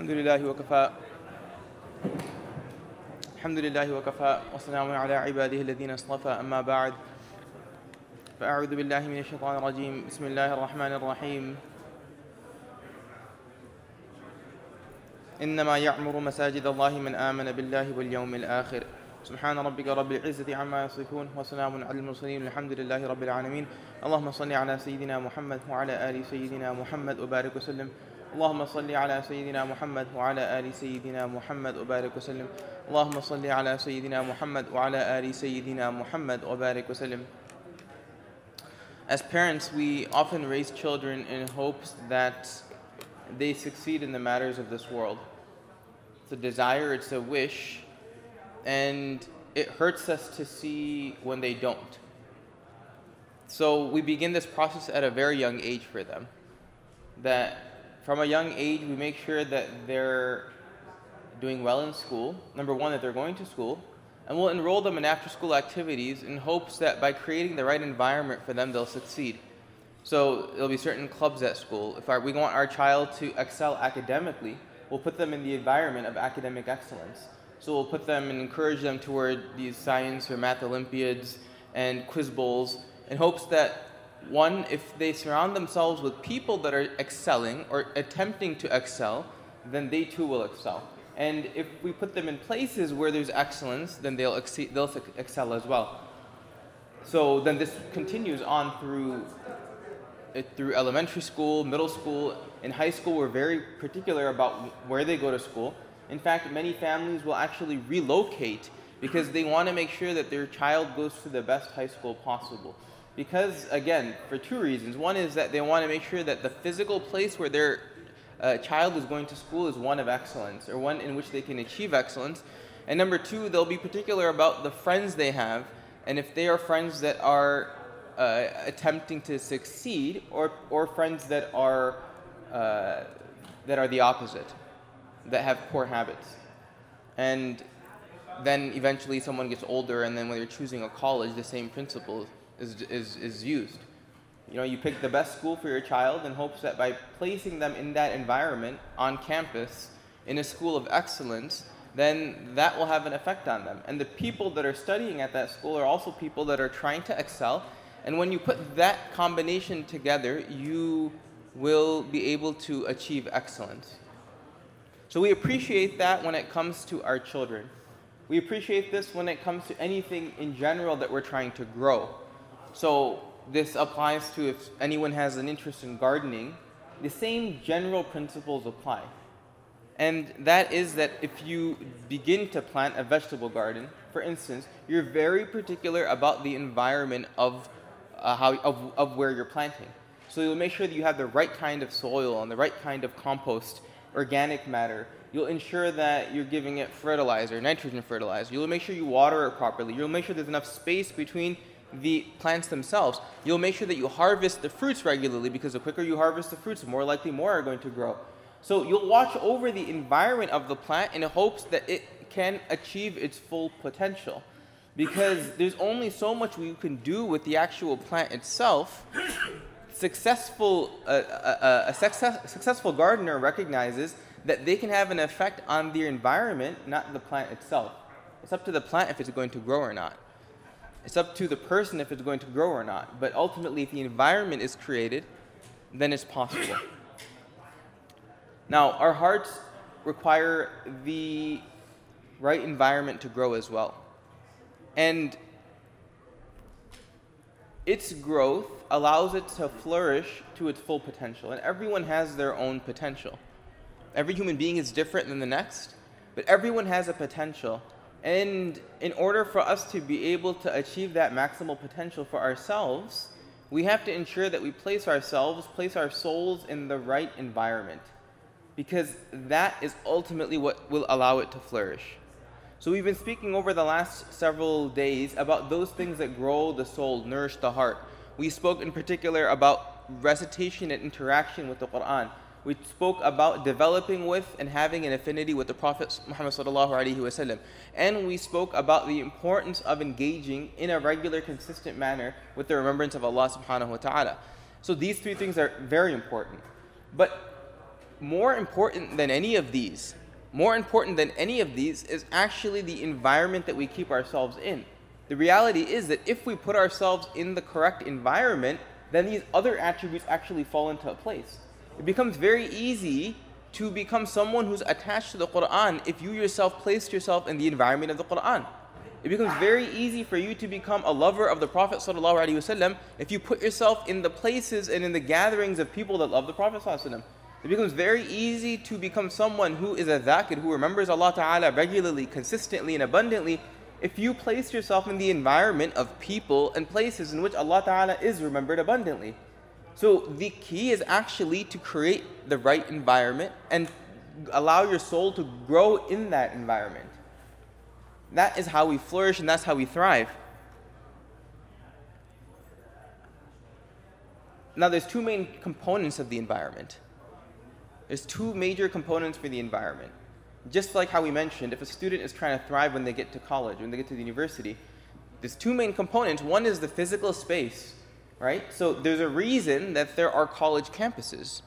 الحمد لله وكفى. الحمد لله وكفى وسلام على عباده الذين اصطفى أما بعد. فأعوذ بالله من الشيطان الرجيم. بسم الله الرحمن الرحيم. إنما يعمر مساجد الله من آمن بالله واليوم الآخر. سبحان ربك رب العزة عما يصفون وسلام على المرسلين الحمد لله رب العالمين. اللهم صل على سيدنا محمد وعلى آل سيدنا محمد وبارك وسلم. اللهم صل على سيدنا محمد وعلى آل سيدنا محمد وبارك وسلم اللهم صل على سيدنا محمد وعلى آل سيدنا محمد وبارك وسلم As parents, we often raise children in hopes that they succeed in the matters of this world. It's a desire, it's a wish, and it hurts us to see when they don't. So we begin this process at a very young age for them. That from a young age, we make sure that they're doing well in school. Number one, that they're going to school. And we'll enroll them in after school activities in hopes that by creating the right environment for them, they'll succeed. So there'll be certain clubs at school. If our, we want our child to excel academically, we'll put them in the environment of academic excellence. So we'll put them and encourage them toward these science or math Olympiads and quiz bowls in hopes that one, if they surround themselves with people that are excelling or attempting to excel, then they too will excel. And if we put them in places where there's excellence, then they'll, exceed, they'll excel as well. So then this continues on through, uh, through elementary school, middle school. In high school, we're very particular about where they go to school. In fact, many families will actually relocate because they want to make sure that their child goes to the best high school possible. Because, again, for two reasons. One is that they want to make sure that the physical place where their uh, child is going to school is one of excellence, or one in which they can achieve excellence. And number two, they'll be particular about the friends they have, and if they are friends that are uh, attempting to succeed, or, or friends that are, uh, that are the opposite, that have poor habits. And then eventually someone gets older, and then when they're choosing a college, the same principle is, is, is used. You know, you pick the best school for your child in hopes that by placing them in that environment on campus, in a school of excellence, then that will have an effect on them. And the people that are studying at that school are also people that are trying to excel. And when you put that combination together, you will be able to achieve excellence. So we appreciate that when it comes to our children. We appreciate this when it comes to anything in general that we're trying to grow. So this applies to if anyone has an interest in gardening, the same general principles apply. And that is that if you begin to plant a vegetable garden, for instance, you're very particular about the environment of, uh, how, of, of where you're planting. So you'll make sure that you have the right kind of soil and the right kind of compost, organic matter. You'll ensure that you're giving it fertilizer, nitrogen fertilizer. You'll make sure you water it properly. You'll make sure there's enough space between the plants themselves. You'll make sure that you harvest the fruits regularly because the quicker you harvest the fruits, the more likely more are going to grow. So you'll watch over the environment of the plant in hopes that it can achieve its full potential. Because there's only so much we can do with the actual plant itself. Successful, uh, uh, a success, successful gardener recognizes that they can have an effect on the environment, not the plant itself. It's up to the plant if it's going to grow or not. It's up to the person if it's going to grow or not. But ultimately, if the environment is created, then it's possible. Now, our hearts require the right environment to grow as well. And its growth allows it to flourish to its full potential. And everyone has their own potential. Every human being is different than the next, but everyone has a potential. And in order for us to be able to achieve that maximal potential for ourselves, we have to ensure that we place ourselves, place our souls in the right environment. Because that is ultimately what will allow it to flourish. So, we've been speaking over the last several days about those things that grow the soul, nourish the heart. We spoke in particular about recitation and interaction with the Quran we spoke about developing with and having an affinity with the Prophet Muhammad wasallam, and we spoke about the importance of engaging in a regular, consistent manner with the remembrance of Allah subhanahu wa taala. So these three things are very important. But more important than any of these, more important than any of these is actually the environment that we keep ourselves in. The reality is that if we put ourselves in the correct environment, then these other attributes actually fall into place. It becomes very easy to become someone who's attached to the Quran if you yourself place yourself in the environment of the Quran. It becomes very easy for you to become a lover of the Prophet ﷺ if you put yourself in the places and in the gatherings of people that love the Prophet ﷺ. It becomes very easy to become someone who is a dhakir, who remembers Allah Ta'ala regularly, consistently, and abundantly if you place yourself in the environment of people and places in which Allah Ta'ala is remembered abundantly. So the key is actually to create the right environment and allow your soul to grow in that environment. That is how we flourish and that's how we thrive. Now, there's two main components of the environment. There's two major components for the environment. Just like how we mentioned, if a student is trying to thrive when they get to college, when they get to the university, there's two main components. One is the physical space, right? So there's a reason that there are college campuses.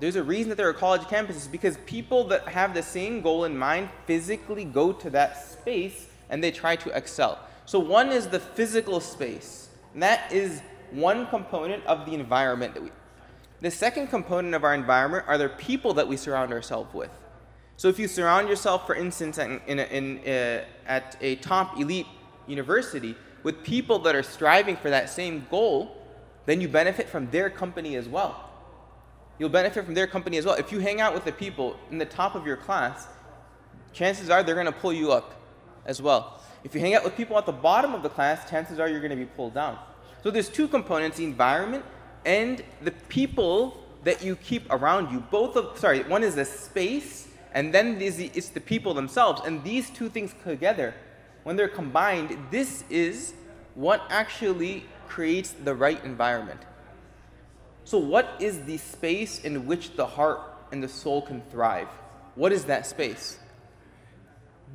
There's a reason that there are college campuses because people that have the same goal in mind physically go to that space and they try to excel. So one is the physical space. And that is one component of the environment that we the second component of our environment are the people that we surround ourselves with. So if you surround yourself, for instance, in, in, in uh, at a top elite university with people that are striving for that same goal, then you benefit from their company as well you'll benefit from their company as well. If you hang out with the people in the top of your class, chances are they're going to pull you up as well. If you hang out with people at the bottom of the class, chances are you're going to be pulled down. So there's two components, the environment and the people that you keep around you. Both of sorry, one is the space and then it's the people themselves. And these two things together, when they're combined, this is what actually creates the right environment. So, what is the space in which the heart and the soul can thrive? What is that space?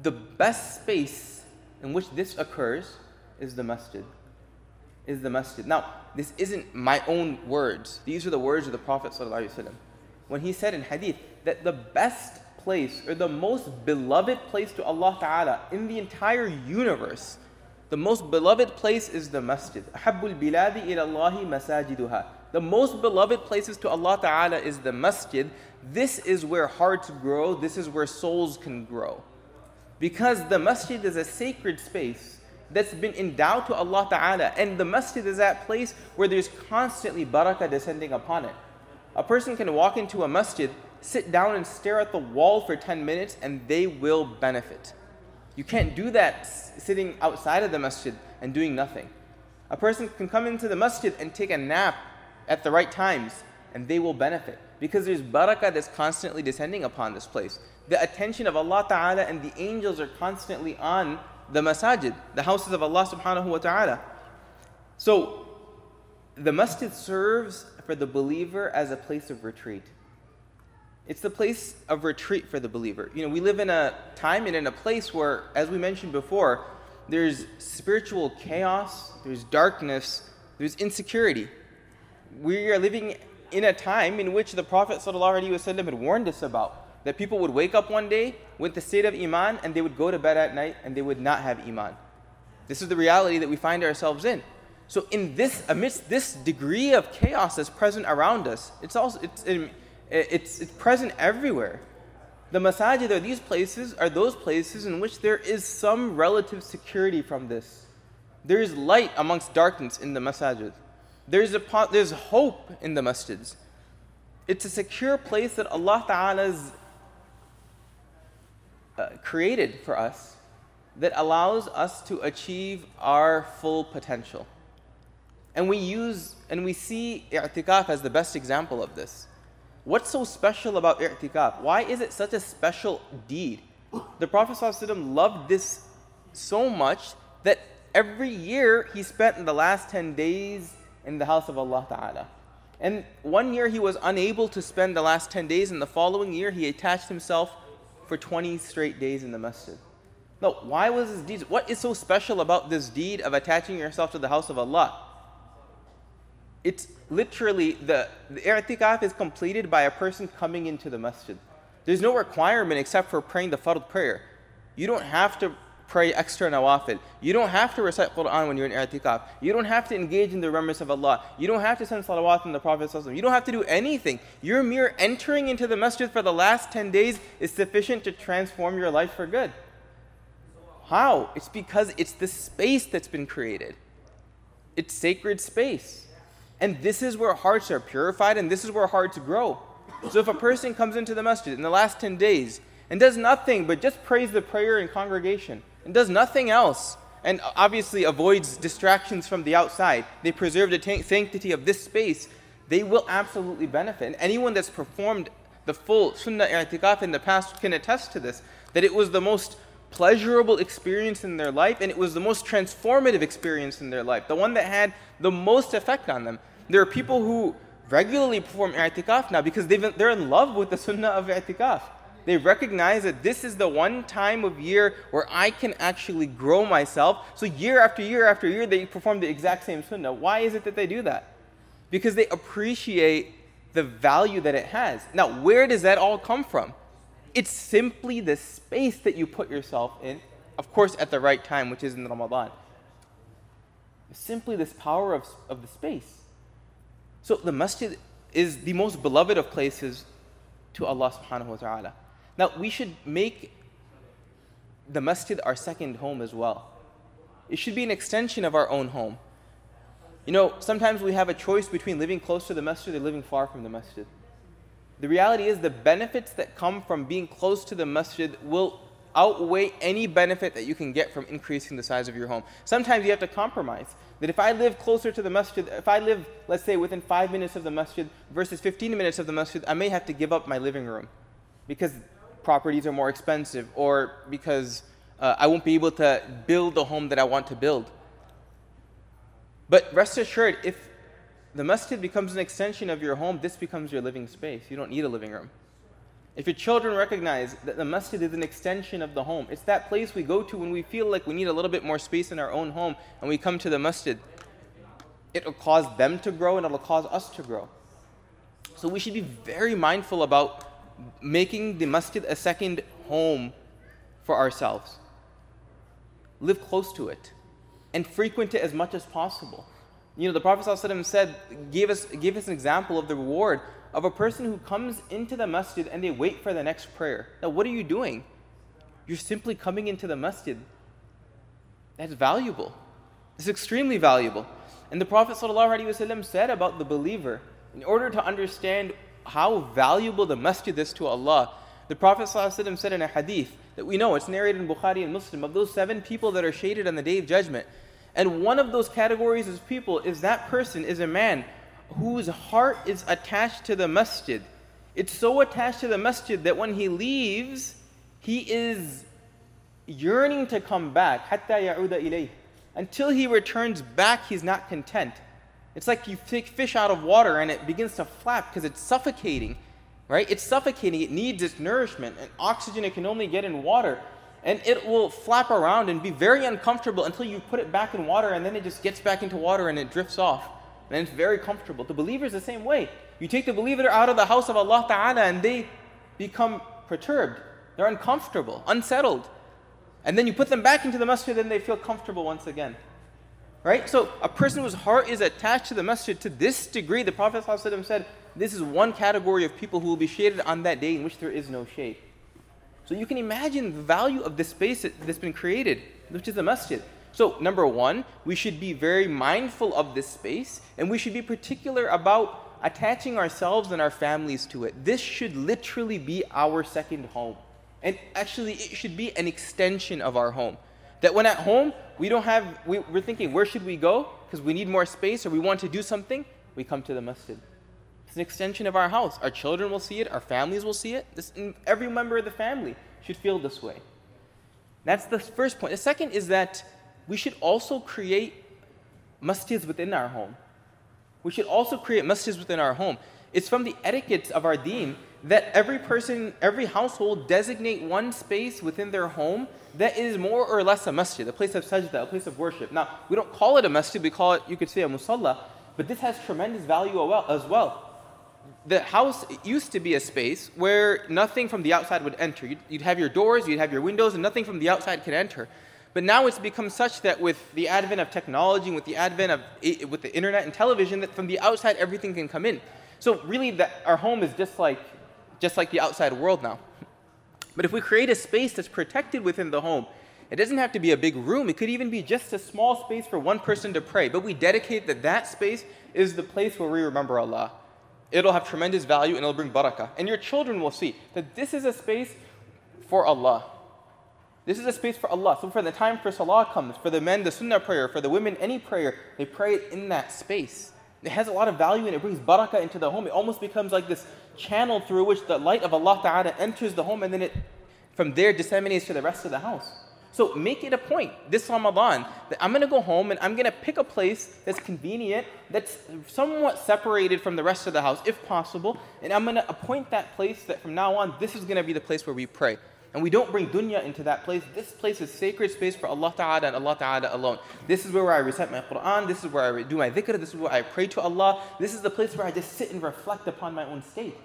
The best space in which this occurs is the masjid. Is the masjid. Now, this isn't my own words. These are the words of the Prophet. When he said in hadith that the best place or the most beloved place to Allah Ta'ala in the entire universe. The most beloved place is the masjid. Habbul biladi ilallahi masajiduha. The most beloved places to Allah Ta'ala is the masjid. This is where hearts grow, this is where souls can grow. Because the masjid is a sacred space that's been endowed to Allah Ta'ala, and the masjid is that place where there's constantly barakah descending upon it. A person can walk into a masjid sit down and stare at the wall for 10 minutes, and they will benefit. You can't do that sitting outside of the masjid and doing nothing. A person can come into the masjid and take a nap at the right times, and they will benefit. Because there's barakah that's constantly descending upon this place. The attention of Allah Ta'ala and the angels are constantly on the masajid, the houses of Allah subhanahu wa ta'ala. So the masjid serves for the believer as a place of retreat. It's the place of retreat for the believer. You know, we live in a time and in a place where, as we mentioned before, there's spiritual chaos, there's darkness, there's insecurity we are living in a time in which the Prophet ﷺ had warned us about. That people would wake up one day with the state of Iman and they would go to bed at night and they would not have Iman. This is the reality that we find ourselves in. So, in this, amidst this degree of chaos that's present around us, it's also it's, it's, it's present everywhere. The masajid or these places are those places in which there is some relative security from this. There is light amongst darkness in the masajid. There's, a, there's hope in the masjids. It's a secure place that Allah Ta'ala's uh, created for us that allows us to achieve our full potential. And we use and we see i'tikaf as the best example of this. What's so special about i'tikaf? Why is it such a special deed? The Prophet ﷺ loved this so much that every year he spent the last 10 days in the house of Allah Ta'ala. And one year he was unable to spend the last 10 days, and the following year he attached himself for 20 straight days in the masjid. Now, why was this deed? What is so special about this deed of attaching yourself to the house of Allah? It's literally the, the i'tikaf is completed by a person coming into the masjid. There's no requirement except for praying the fard prayer. You don't have to pray extra nawafil. You don't have to recite Quran when you're in i'tikaf. You don't have to engage in the remembrance of Allah. You don't have to send salawat on the Prophet. You don't have to do anything. Your mere entering into the masjid for the last 10 days is sufficient to transform your life for good. How? It's because it's the space that's been created. It's sacred space. And this is where hearts are purified and this is where hearts grow. So if a person comes into the masjid in the last 10 days and does nothing but just prays the prayer in congregation and does nothing else, and obviously avoids distractions from the outside, they preserve the sanctity of this space, they will absolutely benefit. And anyone that's performed the full sunnah i'tikaf in the past can attest to this that it was the most pleasurable experience in their life and it was the most transformative experience in their life, the one that had the most effect on them. There are people who regularly perform i'tikaf now because they're in love with the sunnah of i'tikaf. They recognize that this is the one time of year where I can actually grow myself. So year after year after year, they perform the exact same sunnah. Why is it that they do that? Because they appreciate the value that it has. Now, where does that all come from? It's simply the space that you put yourself in, of course, at the right time, which is in Ramadan. It's simply this power of, of the space. So the masjid is the most beloved of places to Allah subhanahu wa ta'ala. Now, we should make the masjid our second home as well. It should be an extension of our own home. You know, sometimes we have a choice between living close to the masjid or living far from the masjid. The reality is, the benefits that come from being close to the masjid will outweigh any benefit that you can get from increasing the size of your home. Sometimes you have to compromise. That if I live closer to the masjid, if I live, let's say, within five minutes of the masjid versus 15 minutes of the masjid, I may have to give up my living room because properties are more expensive or because uh, I won't be able to build the home that I want to build. But rest assured, if the masjid becomes an extension of your home, this becomes your living space. You don't need a living room. If your children recognize that the masjid is an extension of the home, it's that place we go to when we feel like we need a little bit more space in our own home and we come to the masjid. It'll cause them to grow and it'll cause us to grow. So we should be very mindful about making the masjid a second home for ourselves. Live close to it and frequent it as much as possible. You know, the Prophet ﷺ said, gave us, gave us an example of the reward of a person who comes into the masjid and they wait for the next prayer. Now, what are you doing? You're simply coming into the masjid. That's valuable. It's extremely valuable. And the Prophet ﷺ said about the believer, in order to understand how valuable the masjid is to Allah, the Prophet ﷺ said in a hadith that we know, it's narrated in Bukhari and Muslim, of those seven people that are shaded on the day of judgment. And one of those categories of people is that person is a man whose heart is attached to the masjid. It's so attached to the masjid that when he leaves, he is yearning to come back. Until he returns back, he's not content. It's like you take fish out of water and it begins to flap because it's suffocating, right? It's suffocating. It needs its nourishment and oxygen it can only get in water. And it will flap around and be very uncomfortable until you put it back in water and then it just gets back into water and it drifts off. And it's very comfortable. The believer is the same way. You take the believer out of the house of Allah Ta'ala and they become perturbed. They're uncomfortable, unsettled. And then you put them back into the masjid and they feel comfortable once again. Right? So a person whose heart is attached to the masjid to this degree, the Prophet ﷺ said, this is one category of people who will be shaded on that day in which there is no shade. So you can imagine the value of this space that's been created, which is the masjid. So, number one, we should be very mindful of this space, and we should be particular about attaching ourselves and our families to it. This should literally be our second home. And actually, it should be an extension of our home. That when at home, we don't have, we, are thinking, where should we go? Because we need more space or we want to do something, we come to the masjid. It's an extension of our house. Our children will see it, our families will see it. This, every member of the family should feel this way. That's the first point. The second is that we should also create masjids within our home. We should also create masjids within our home. It's from the etiquette of our deen that every person, every household designate one space within their home that is more or less a masjid, a place of sajda, a place of worship. Now, we don't call it a masjid, we call it, you could say, a musalla, But this has tremendous value as well. The house used to be a space where nothing from the outside would enter. You'd, you'd have your doors, you'd have your windows, and nothing from the outside could enter. But now it's become such that with the advent of technology, with the advent of with the internet and television, that from the outside everything can come in. So really, that our home is just like just like the outside world now. But if we create a space that's protected within the home, it doesn't have to be a big room. It could even be just a small space for one person to pray. But we dedicate that that space is the place where we remember Allah. It'll have tremendous value and it'll bring barakah. And your children will see that this is a space for Allah. This is a space for Allah. So for the time for salah comes, for the men, the sunnah prayer, for the women, any prayer, they pray it in that space. It has a lot of value and it brings barakah into the home. It almost becomes like this channel through which the light of Allah Ta'ala enters the home and then it from there disseminates to the rest of the house. So make it a point this Ramadan that I'm going to go home and I'm going to pick a place that's convenient, that's somewhat separated from the rest of the house if possible, and I'm going to appoint that place that from now on this is going to be the place where we pray. And we don't bring dunya into that place. This place is sacred space for Allah Ta'ala and Allah Ta'ala alone. This is where I recite my Quran. This is where I do my dhikr. This is where I pray to Allah. This is the place where I just sit and reflect upon my own state.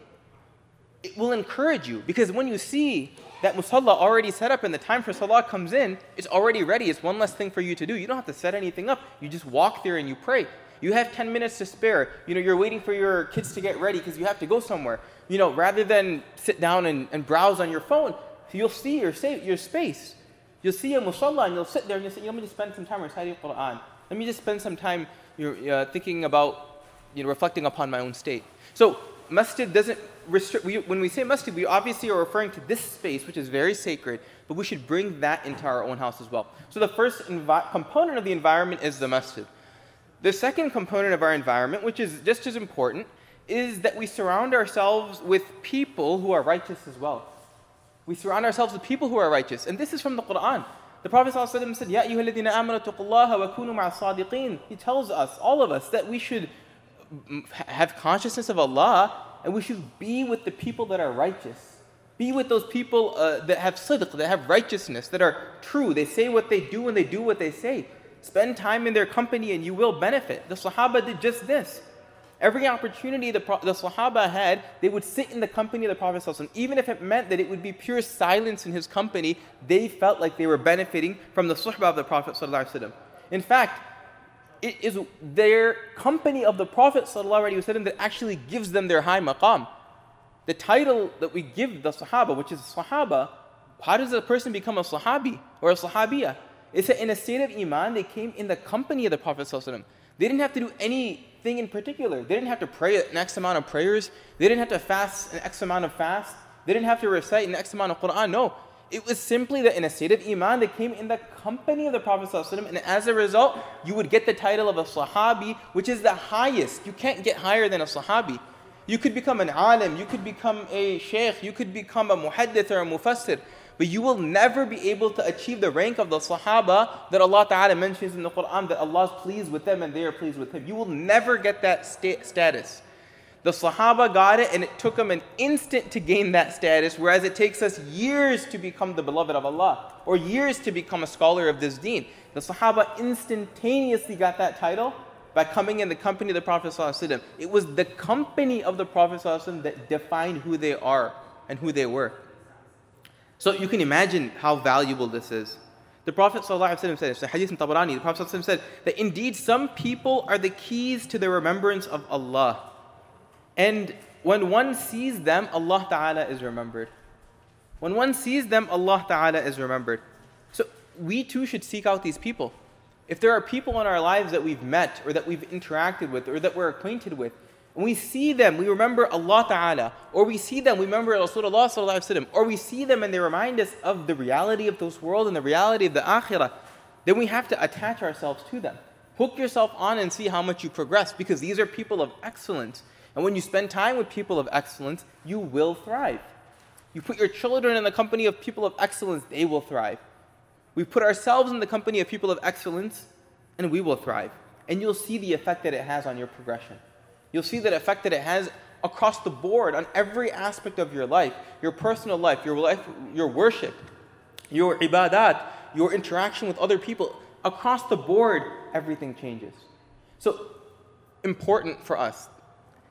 It will encourage you because when you see that musalla already set up and the time for salah comes in, it's already ready. It's one less thing for you to do. You don't have to set anything up. You just walk there and you pray. You have 10 minutes to spare. You know, you're waiting for your kids to get ready because you have to go somewhere. You know, rather than sit down and, and browse on your phone, so you'll see your, your space. You'll see a musalla and you'll sit there and you'll say, let me just spend some time reciting the Quran. Let me just spend some time uh, thinking about, you know, reflecting upon my own state. So masjid doesn't restrict, we, when we say masjid, we obviously are referring to this space, which is very sacred, but we should bring that into our own house as well. So the first envi- component of the environment is the masjid. The second component of our environment, which is just as important, is that we surround ourselves with people who are righteous as well. We surround ourselves with people who are righteous. And this is from the Quran. The Prophet ﷺ said, Ya ayyuhalladhina wa sadiqeen. He tells us, all of us, that we should have consciousness of Allah and we should be with the people that are righteous. Be with those people uh, that have sidq, that have righteousness, that are true. They say what they do and they do what they say. Spend time in their company and you will benefit. The Sahaba did just this. Every opportunity the, the Sahaba had, they would sit in the company of the Prophet. Even if it meant that it would be pure silence in his company, they felt like they were benefiting from the suhbah of the Prophet. In fact, it is their company of the Prophet that actually gives them their high maqam. The title that we give the Sahaba, which is Sahaba, how does a person become a Sahabi or a Sahabiya? It's that in a state of Iman, they came in the company of the Prophet. They didn't have to do anything in particular. They didn't have to pray an X amount of prayers. They didn't have to fast an X amount of fast. They didn't have to recite an X amount of Quran. No. It was simply that in a state of Iman, they came in the company of the Prophet ﷺ, and as a result, you would get the title of a Sahabi, which is the highest. You can't get higher than a Sahabi. You could become an alim, you could become a sheikh, you could become a muhaddith or a mufassir. But you will never be able to achieve the rank of the Sahaba that Allah Ta'ala mentions in the Quran that Allah is pleased with them and they are pleased with Him. You will never get that sta- status. The Sahaba got it and it took them an instant to gain that status, whereas it takes us years to become the beloved of Allah or years to become a scholar of this deen. The Sahaba instantaneously got that title by coming in the company of the Prophet. It was the company of the Prophet that defined who they are and who they were. So you can imagine how valuable this is. The Prophet ﷺ said, hadith Tabarani, the Prophet ﷺ said that indeed some people are the keys to the remembrance of Allah. And when one sees them, Allah Ta'ala is remembered. When one sees them, Allah Ta'ala is remembered. So we too should seek out these people. If there are people in our lives that we've met or that we've interacted with or that we're acquainted with, when we see them, we remember Allah Ta'ala, or we see them, we remember Rasulullah Sallallahu or we see them and they remind us of the reality of this world and the reality of the akhirah, then we have to attach ourselves to them. Hook yourself on and see how much you progress because these are people of excellence. And when you spend time with people of excellence, you will thrive. You put your children in the company of people of excellence, they will thrive. We put ourselves in the company of people of excellence, and we will thrive. And you'll see the effect that it has on your progression. You'll see the effect that it has across the board on every aspect of your life your personal life, your, life, your worship, your ibadat, your interaction with other people. Across the board, everything changes. So, important for us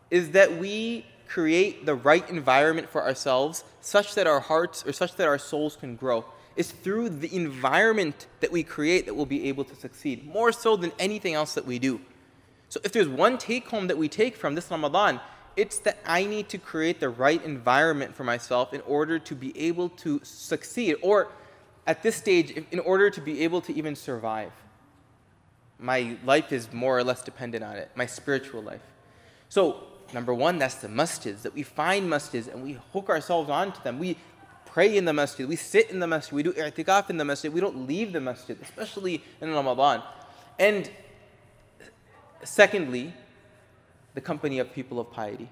is that we create the right environment for ourselves such that our hearts or such that our souls can grow. It's through the environment that we create that we'll be able to succeed, more so than anything else that we do. So, if there's one take home that we take from this Ramadan, it's that I need to create the right environment for myself in order to be able to succeed, or at this stage, in order to be able to even survive. My life is more or less dependent on it, my spiritual life. So, number one, that's the masjids, that we find masjids and we hook ourselves onto them. We pray in the masjid, we sit in the masjid, we do i'tikaf in the masjid, we don't leave the masjid, especially in Ramadan. And secondly, the company of people of piety.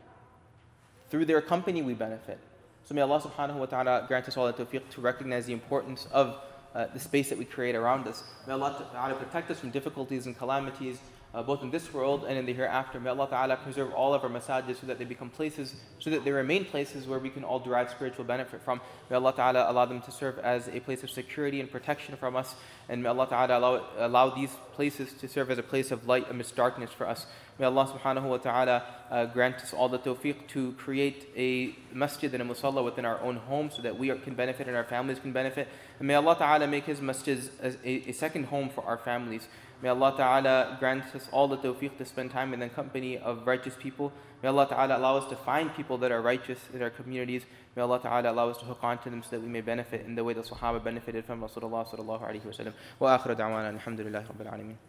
Through their company, we benefit. So may Allah subhanahu wa ta'ala grant us all the tawfiq to recognize the importance of uh, the space that we create around us. May Allah ta'ala protect us from difficulties and calamities uh, both in this world and in the hereafter. May Allah Ta'ala preserve all of our masajid so that they become places, so that they remain places where we can all derive spiritual benefit from. May Allah Ta'ala allow them to serve as a place of security and protection from us. And may Allah Ta'ala allow, allow these places to serve as a place of light amidst darkness for us. May Allah subhanahu wa ta'ala uh, grant us all the tawfiq to create a masjid and a musalla within our own home so that we are, can benefit and our families can benefit. And may Allah ta'ala make His masjid a, a second home for our families. May Allah Ta'ala grant us all the tawfiq to spend time in the company of righteous people. May Allah Ta'ala allow us to find people that are righteous in our communities. May Allah Ta'ala allow us to hook onto them so that we may benefit in the way the Sahaba benefited from Rasulullah Sallallahu Alaihi Wasallam. Wa akhiru da'wana alhamdulillahi rabbil alameen.